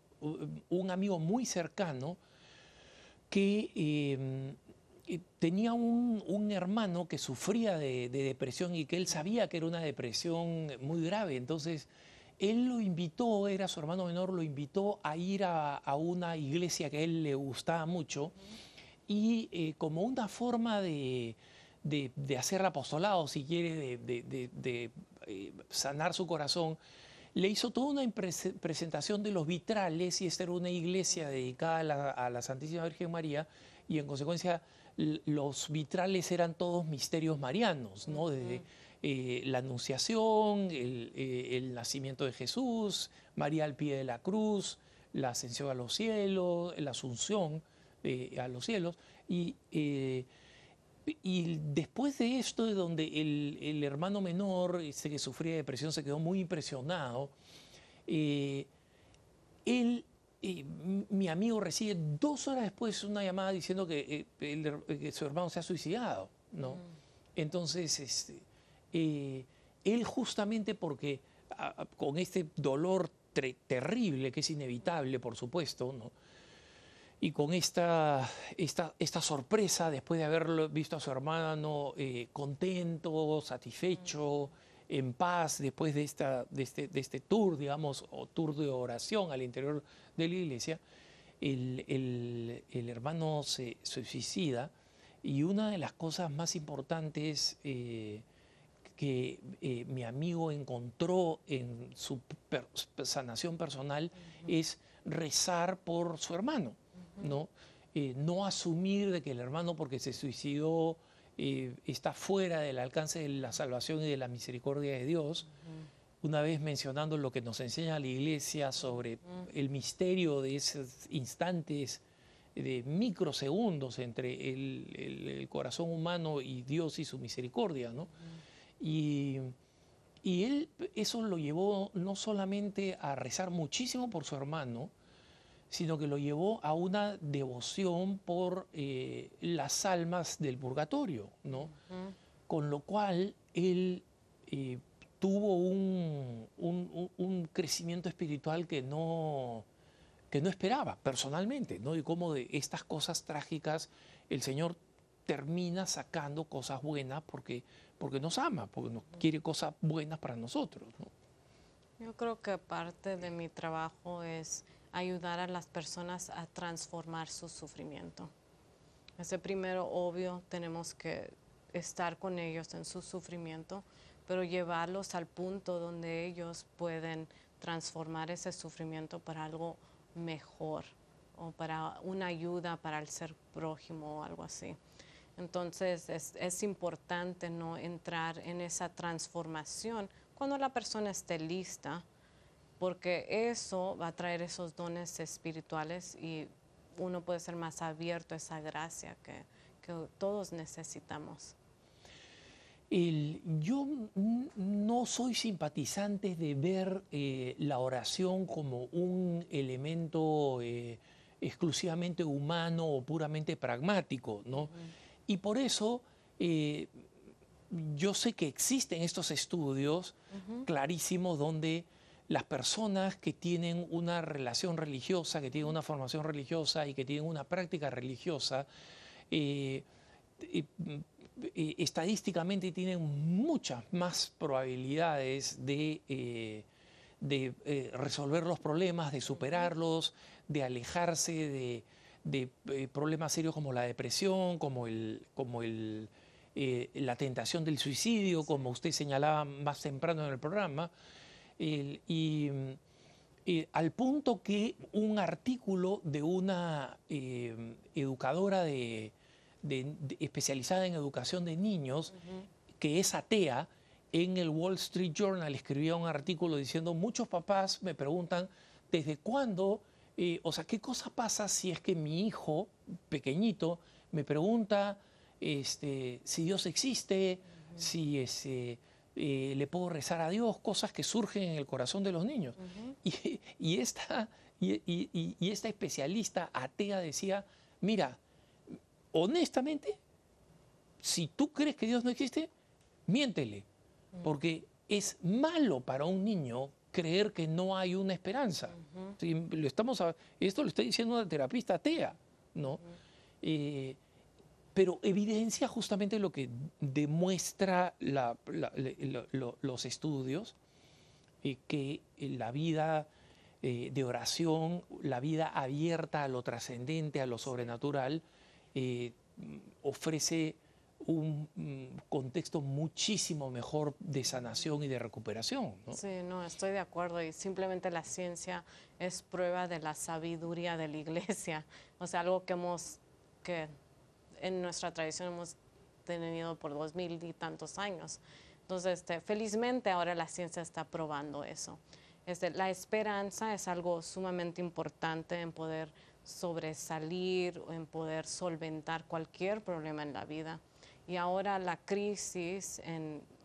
[SPEAKER 1] un amigo muy cercano que em, eh, tenía un, hermano que sufría de, depresión y que él sabía que era una depresión muy grave. Entonces, él lo invitó, era su hermano menor, lo invitó a ir a, una iglesia que a él le gustaba mucho y eh, como una forma de, hacer apostolado, si quiere, de, eh, sanar su corazón, le hizo toda una presentación de los vitrales y esta era una iglesia dedicada a la, a la Santísima Virgen María y en consecuencia los vitrales eran todos misterios marianos, ¿no? Desde eh, la Anunciación, eh, el, nacimiento de Jesús, María al pie de la cruz, la ascensión a los cielos, la asunción eh, a los cielos. Y, y después de esto, de donde el, hermano menor, ese que sufría depresión, se quedó muy impresionado, él mi amigo recibe dos horas después una llamada diciendo que, eh, su hermano se ha suicidado, ¿no? Mm. Entonces, este, eh, él justamente porque con este dolor terrible, que es inevitable, por supuesto, ¿no? Y con esta, esta, esta, sorpresa después de haber visto a su hermano eh, contento, satisfecho, en paz, después de, esta, de, este, de este tour, digamos, o tour de oración al interior de la iglesia, el, hermano se, suicida. Y una de las cosas más importantes eh, que eh, mi amigo encontró en su sanación personal es rezar por su hermano, ¿no? Eh, no asumir de que el hermano porque se suicidó está fuera del alcance de la salvación y de la misericordia de Dios, una vez mencionando lo que nos enseña la Iglesia sobre el misterio de esos instantes de microsegundos entre el, corazón humano y Dios y su misericordia, ¿no? y, él eso lo llevó no solamente a rezar muchísimo por su hermano, sino que lo llevó a una devoción por eh, las almas del purgatorio, ¿no? Con lo cual él eh, tuvo un, crecimiento espiritual que no, que no esperaba personalmente, ¿no? Y cómo de estas cosas trágicas el Señor termina sacando cosas buenas porque, porque nos ama, porque nos quiere cosas buenas para nosotros.
[SPEAKER 2] Yo creo que parte de mi trabajo es ayudar a las personas a transformar su sufrimiento. Ese primero, obvio, tenemos que estar con ellos en su sufrimiento, pero llevarlos al punto donde ellos pueden transformar ese sufrimiento para algo mejor o para una ayuda para el ser prójimo o algo así. Entonces es, importante no entrar en esa transformación cuando la persona esté lista, porque eso va a traer esos dones espirituales y uno puede ser más abierto a esa gracia que, que todos necesitamos.
[SPEAKER 1] Yo no soy simpatizante de ver eh, la oración como un elemento eh, exclusivamente humano o puramente pragmático, ¿no? Y por eso, eh, yo sé que existen estos estudios clarísimos donde las personas que tienen una relación religiosa, que tienen una formación religiosa y que tienen una práctica religiosa, eh, eh, eh, estadísticamente tienen muchas más probabilidades de, de resolver los problemas, de superarlos, de alejarse de, problemas serios como la depresión, como, el, como el, la tentación del suicidio, como usted señalaba más temprano en el programa y, al punto que un artículo de una eh, educadora de, especializada en educación de niños, que es atea, en el Wall Street Journal escribía un artículo diciendo, muchos papás me preguntan, ¿desde cuándo? Eh, o sea, ¿qué cosa pasa si es que mi hijo pequeñito me pregunta este, si Dios existe, si es... Eh, le puedo rezar a Dios, cosas que surgen en el corazón de los niños. y, esta, y, esta especialista atea decía, mira, honestamente, si tú crees que Dios no existe, miéntele, porque es malo para un niño creer que no hay una esperanza. lo estamos esto lo está diciendo una terapista atea, ¿no? Pero evidencia justamente lo que demuestra los estudios, eh, que la vida eh, de oración, la vida abierta a lo trascendente, a lo sobrenatural, eh, ofrece un mm, contexto muchísimo mejor de sanación y de recuperación.
[SPEAKER 2] Sí, no, estoy de acuerdo y simplemente la ciencia es prueba de la sabiduría de la iglesia, o sea, algo que hemos, que en nuestra tradición hemos tenido por dos mil y tantos años. Entonces, este, felizmente ahora la ciencia está probando eso. Este, la esperanza es algo sumamente importante en poder sobresalir en poder solventar cualquier problema en la vida. Y ahora la crisis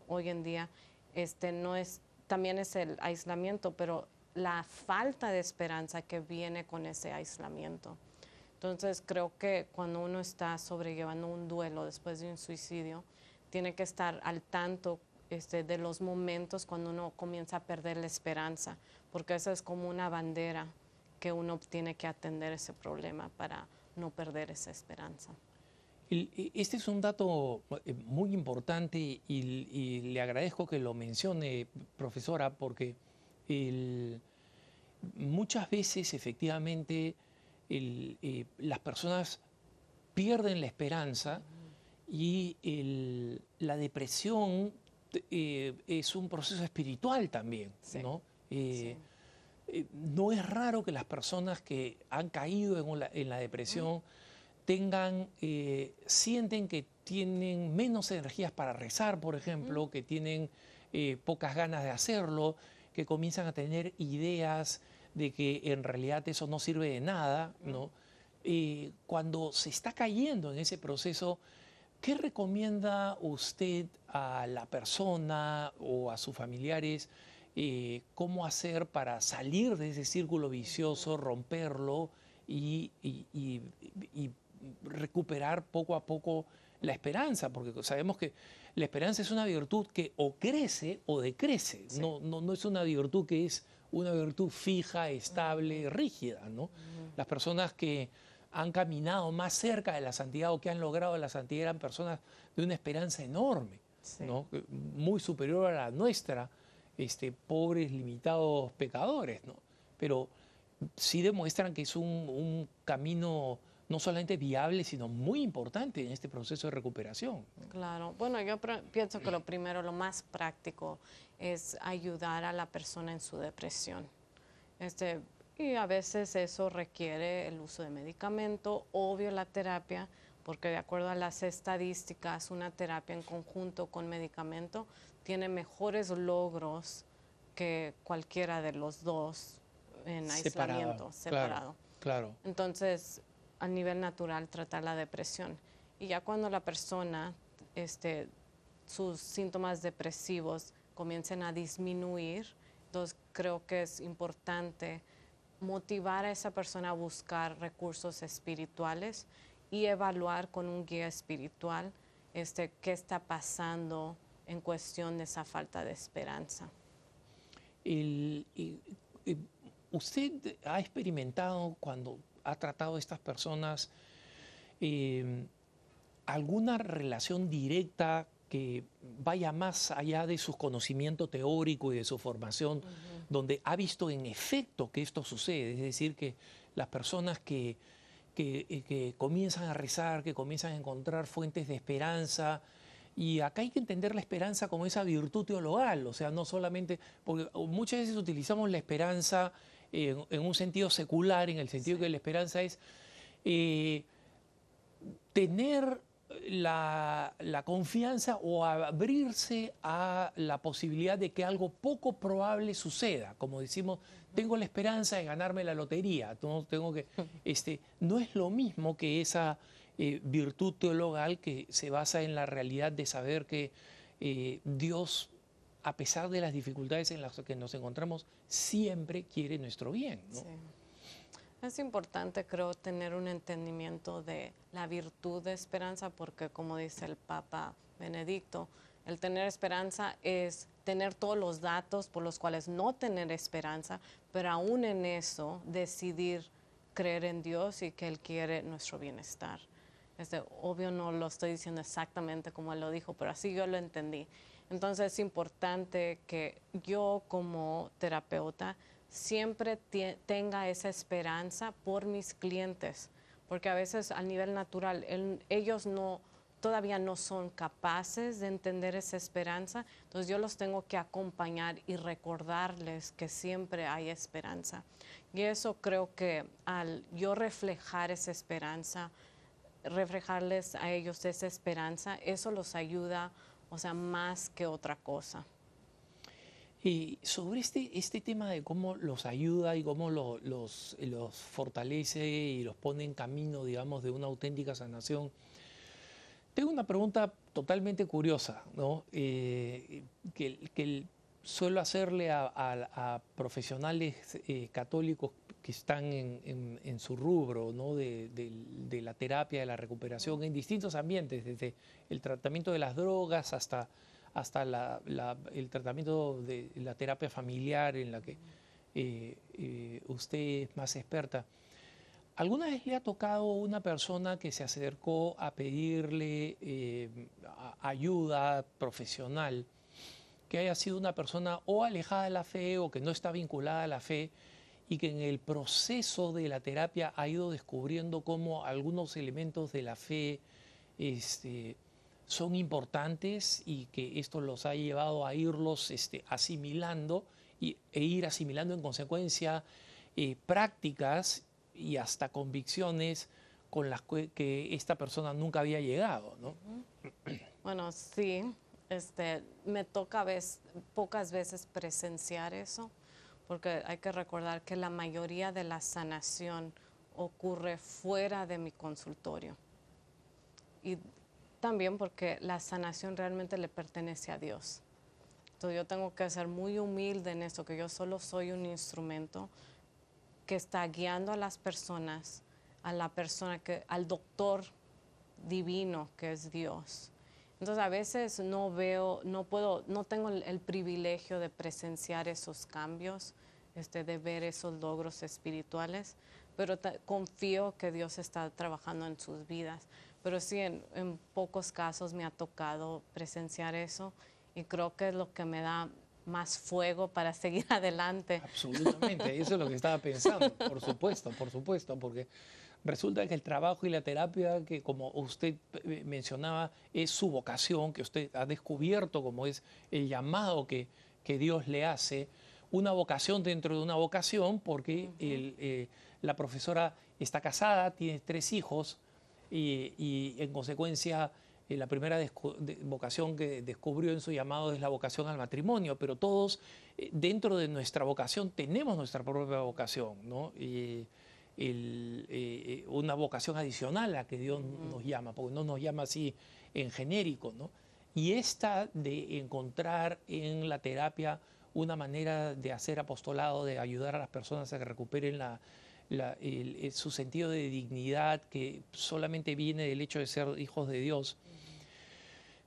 [SPEAKER 2] hoy en día este, no es, también es el aislamiento, pero la falta de esperanza que viene con ese aislamiento. Entonces creo que cuando uno está sobrellevando un duelo después de un suicidio, tiene que estar al tanto este, de los momentos cuando uno comienza a perder la esperanza, porque esa es como una bandera que uno tiene que atender ese problema para no perder esa esperanza.
[SPEAKER 1] Este es un dato eh, muy importante y, le agradezco que lo mencione, profesora, porque muchas veces efectivamente eh, las personas pierden la esperanza y la depresión eh, es un proceso espiritual también, ¿no? Eh, no es raro que las personas que han caído en la, depresión tengan, sienten que tienen menos energías para rezar, por ejemplo, que tienen pocas ganas de hacerlo, que comienzan a tener ideas de que en realidad eso no sirve de nada, ¿no? Eh, cuando se está cayendo en ese proceso, ¿qué recomienda usted a la persona o a sus familiares eh, cómo hacer para salir de ese círculo vicioso, romperlo y, recuperar poco a poco la esperanza? Porque sabemos que la esperanza es una virtud que o crece o decrece, no, no, no es una virtud que es una virtud fija, estable, rígida. ¿no? Las personas que han caminado más cerca de la santidad o que han logrado la santidad eran personas de una esperanza enorme, ¿no? muy superior a la nuestra, este, pobres, limitados pecadores. ¿no? Pero sí demuestran que es un, un camino no solamente viable, sino muy importante en este proceso de recuperación.
[SPEAKER 2] Claro, bueno, yo pienso que lo primero, lo más práctico es ayudar a la persona en su depresión. Este, y a veces eso requiere el uso de medicamento, obvio la terapia, porque de acuerdo a las estadísticas, una terapia en conjunto con medicamento tiene mejores logros que cualquiera de los dos en aislamiento, separado.
[SPEAKER 1] Claro,
[SPEAKER 2] Entonces, a nivel natural tratar la depresión. Y ya cuando la persona, este, sus síntomas depresivos comiencen a disminuir, entonces creo que es importante motivar a esa persona a buscar recursos espirituales y evaluar con un guía espiritual este, qué está pasando en cuestión de esa falta de esperanza.
[SPEAKER 1] ¿Usted ha experimentado cuando ha tratado a estas personas em, alguna relación directa que vaya más allá de su conocimiento teórico y de su formación, donde ha visto en efecto que esto sucede? Es decir, que las personas que, que, que comienzan a rezar, que comienzan a encontrar fuentes de esperanza, y acá hay que entender la esperanza como esa virtud teologal, o sea, no solamente, porque muchas veces utilizamos la esperanza en, un sentido secular, en el sentido que la esperanza es eh, tener la, confianza o abrirse a la posibilidad de que algo poco probable suceda. Como decimos, tengo la esperanza de ganarme la lotería. No, tengo que, este, no es lo mismo que esa eh, virtud teologal que se basa en la realidad de saber que eh, Dios, a pesar de las dificultades en las que nos encontramos, siempre quiere nuestro bien.
[SPEAKER 2] Es importante, creo, tener un entendimiento de la virtud de esperanza, porque como dice el Papa Benedicto, el tener esperanza es tener todos los datos por los cuales no tener esperanza, pero aún en eso decidir creer en Dios y que Él quiere nuestro bienestar. Este, obvio no lo estoy diciendo exactamente como él lo dijo, pero así yo lo entendí. Entonces es importante que yo como terapeuta siempre tenga esa esperanza por mis clientes, porque a veces a nivel natural ellos no todavía no son capaces de entender esa esperanza, entonces yo los tengo que acompañar y recordarles que siempre hay esperanza. Y eso creo que al yo reflejar esa esperanza, reflejarles a ellos esa esperanza, eso los ayuda, o sea, más que otra cosa.
[SPEAKER 1] Y sobre este, este tema de cómo los ayuda y cómo los, los fortalece y los pone en camino, digamos, de una auténtica sanación, tengo una pregunta totalmente curiosa, ¿no? Eh, que, que, suelo hacerle a, profesionales eh, católicos que están en, su rubro ¿no? de, la terapia, de la recuperación, en distintos ambientes, desde el tratamiento de las drogas hasta, hasta el tratamiento de la terapia familiar en la que eh, eh, usted es más experta. ¿Alguna vez le ha tocado una persona que se acercó a pedirle ayuda profesional? que haya sido una persona o alejada de la fe o que no está vinculada a la fe y que en el proceso de la terapia ha ido descubriendo cómo algunos elementos de la fe este, son importantes y que esto los ha llevado a irlos este, asimilando y, e ir asimilando en consecuencia eh, prácticas y hasta convicciones con las que, esta persona nunca había llegado. ¿no?
[SPEAKER 2] Bueno, sí, este, me toca pocas veces presenciar eso, porque hay que recordar que la mayoría de la sanación ocurre fuera de mi consultorio. Y también porque la sanación realmente le pertenece a Dios. Entonces yo tengo que ser muy humilde en eso, que yo solo soy un instrumento que está guiando a las personas, a la persona que, al doctor divino que es Dios entonces a veces no veo, no puedo, no tengo el, privilegio de presenciar esos cambios, este, de ver esos logros espirituales, pero confío que Dios está trabajando en sus vidas. Pero sí, en, en, pocos casos me ha tocado presenciar eso y creo que es lo que me da más fuego para seguir adelante.
[SPEAKER 1] Absolutamente, eso es lo que estaba pensando, por supuesto, por supuesto, porque Resulta que el trabajo y la terapia, que como usted eh, mencionaba, es su vocación, que usted ha descubierto como es el llamado que, que Dios le hace, una vocación dentro de una vocación, porque eh, la profesora está casada, tiene tres hijos y, en consecuencia eh, la primera vocación que descubrió en su llamado es la vocación al matrimonio, pero todos dentro de nuestra vocación tenemos nuestra propia vocación, ¿no? El, eh, una vocación adicional a que Dios nos llama, porque no nos llama así en genérico, ¿no? Y esta de encontrar en la terapia una manera de hacer apostolado, de ayudar a las personas a que recuperen la, su sentido de dignidad que solamente viene del hecho de ser hijos de Dios.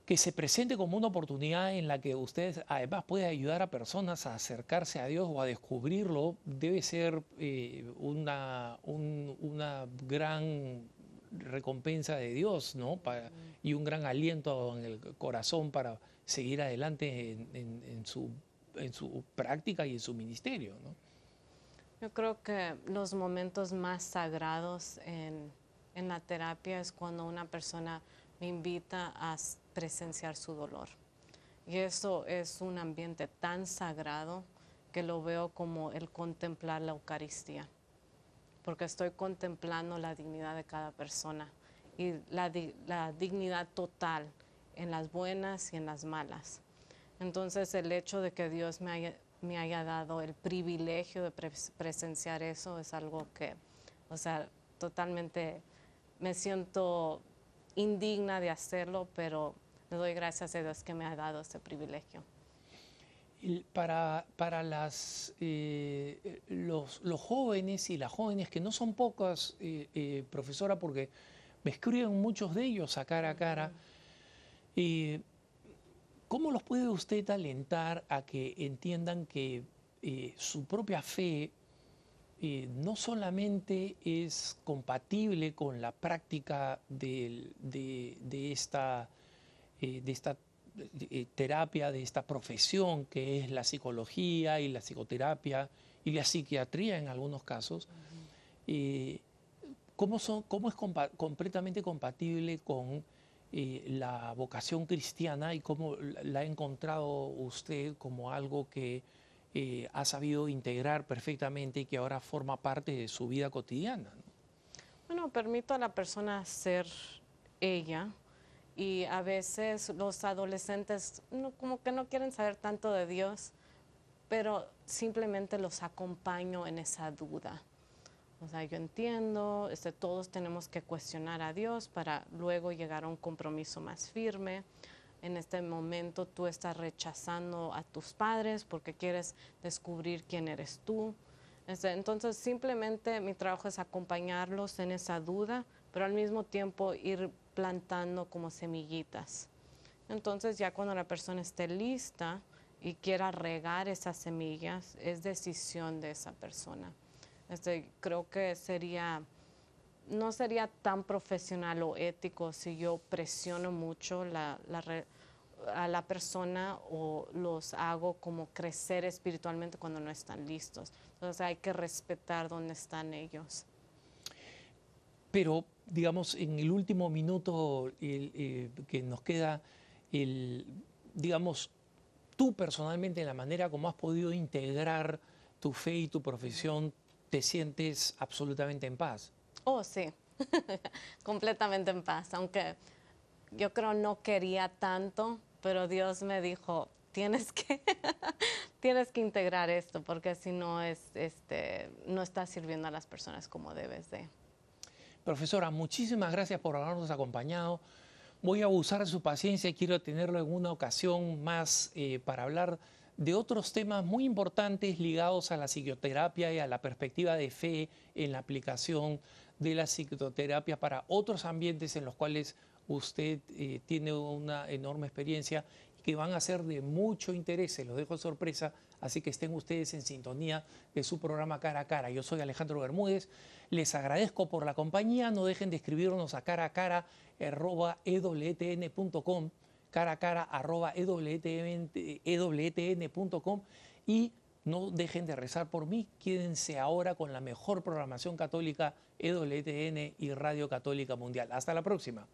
[SPEAKER 1] Que se presente como una oportunidad en la que usted además puede ayudar a personas a acercarse a Dios o a descubrirlo, debe ser eh, una, una gran recompensa de Dios, ¿no? y un gran aliento en el corazón para seguir adelante en, su, en su práctica y en su ministerio, ¿no?
[SPEAKER 2] Yo creo que los momentos más sagrados en, en la terapia es cuando una persona me invita a presenciar su dolor. Y eso es un ambiente tan sagrado que lo veo como el contemplar la Eucaristía, porque estoy contemplando la dignidad de cada persona y la, la dignidad total en las buenas y en las malas. Entonces el hecho de que Dios me haya, me haya dado el privilegio de presenciar eso es algo que, o sea, totalmente me siento indigna de hacerlo, pero le doy gracias a Dios que me ha dado ese privilegio.
[SPEAKER 1] Para, para las, eh, los, los, jóvenes y las jóvenes, que no son pocas, eh, eh, profesora, porque me escriben muchos de ellos a cara a cara, ¿cómo los puede usted alentar a que entiendan que su propia fe no solamente es compatible con la práctica de, esta, eh, de esta eh, terapia, de esta profesión que es la psicología y la psicoterapia y la psiquiatría en algunos casos, eh, ¿cómo, son, ¿cómo, es completamente compatible con la vocación cristiana y cómo la ha encontrado usted como algo que eh, ha sabido integrar perfectamente y que ahora forma parte de su vida cotidiana.
[SPEAKER 2] Bueno, permito a la persona ser ella y a veces los adolescentes como que no quieren saber tanto de Dios, pero simplemente los acompaño en esa duda. O sea, yo entiendo, este, todos tenemos que cuestionar a Dios para luego llegar a un compromiso más firme en este momento tú estás rechazando a tus padres porque quieres descubrir quién eres tú. Este, entonces simplemente mi trabajo es acompañarlos en esa duda, pero al mismo tiempo ir plantando como semillitas. Entonces ya cuando la persona esté lista y quiera regar esas semillas, es decisión de esa persona. Este, creo que sería no sería tan profesional o ético si yo presiono mucho a la persona o los hago como crecer espiritualmente cuando no están listos. Entonces hay que respetar dónde están ellos.
[SPEAKER 1] Pero, digamos, en el último minuto eh, que nos queda, el, digamos, tú personalmente, en la manera como has podido integrar tu fe y tu profesión, te sientes absolutamente en paz.
[SPEAKER 2] Oh, sí, completamente en paz, aunque yo creo no quería tanto, pero Dios me dijo, tienes que, tienes que integrar esto, porque si no, es, este, no estás sirviendo a las personas como debes de.
[SPEAKER 1] Profesora, muchísimas gracias por habernos acompañado. Voy a abusar de su paciencia y quiero tenerlo en una ocasión más eh, para hablar de otros temas muy importantes ligados a la psicoterapia y a la perspectiva de fe en la aplicación de la psicoterapia para otros ambientes en los cuales usted eh, tiene una enorme experiencia que van a ser de mucho interés, los dejo sorpresa, así que estén ustedes en sintonía de su programa Cara a Cara. Yo soy Alejandro Bermúdez, les agradezco por la compañía, no dejen de escribirnos a cara a cara arroba ewtn.com cara a cara arroba ewtn.com y no dejen de rezar por mí, quédense ahora con la mejor programación católica EWTN y Radio Católica Mundial. Hasta la próxima.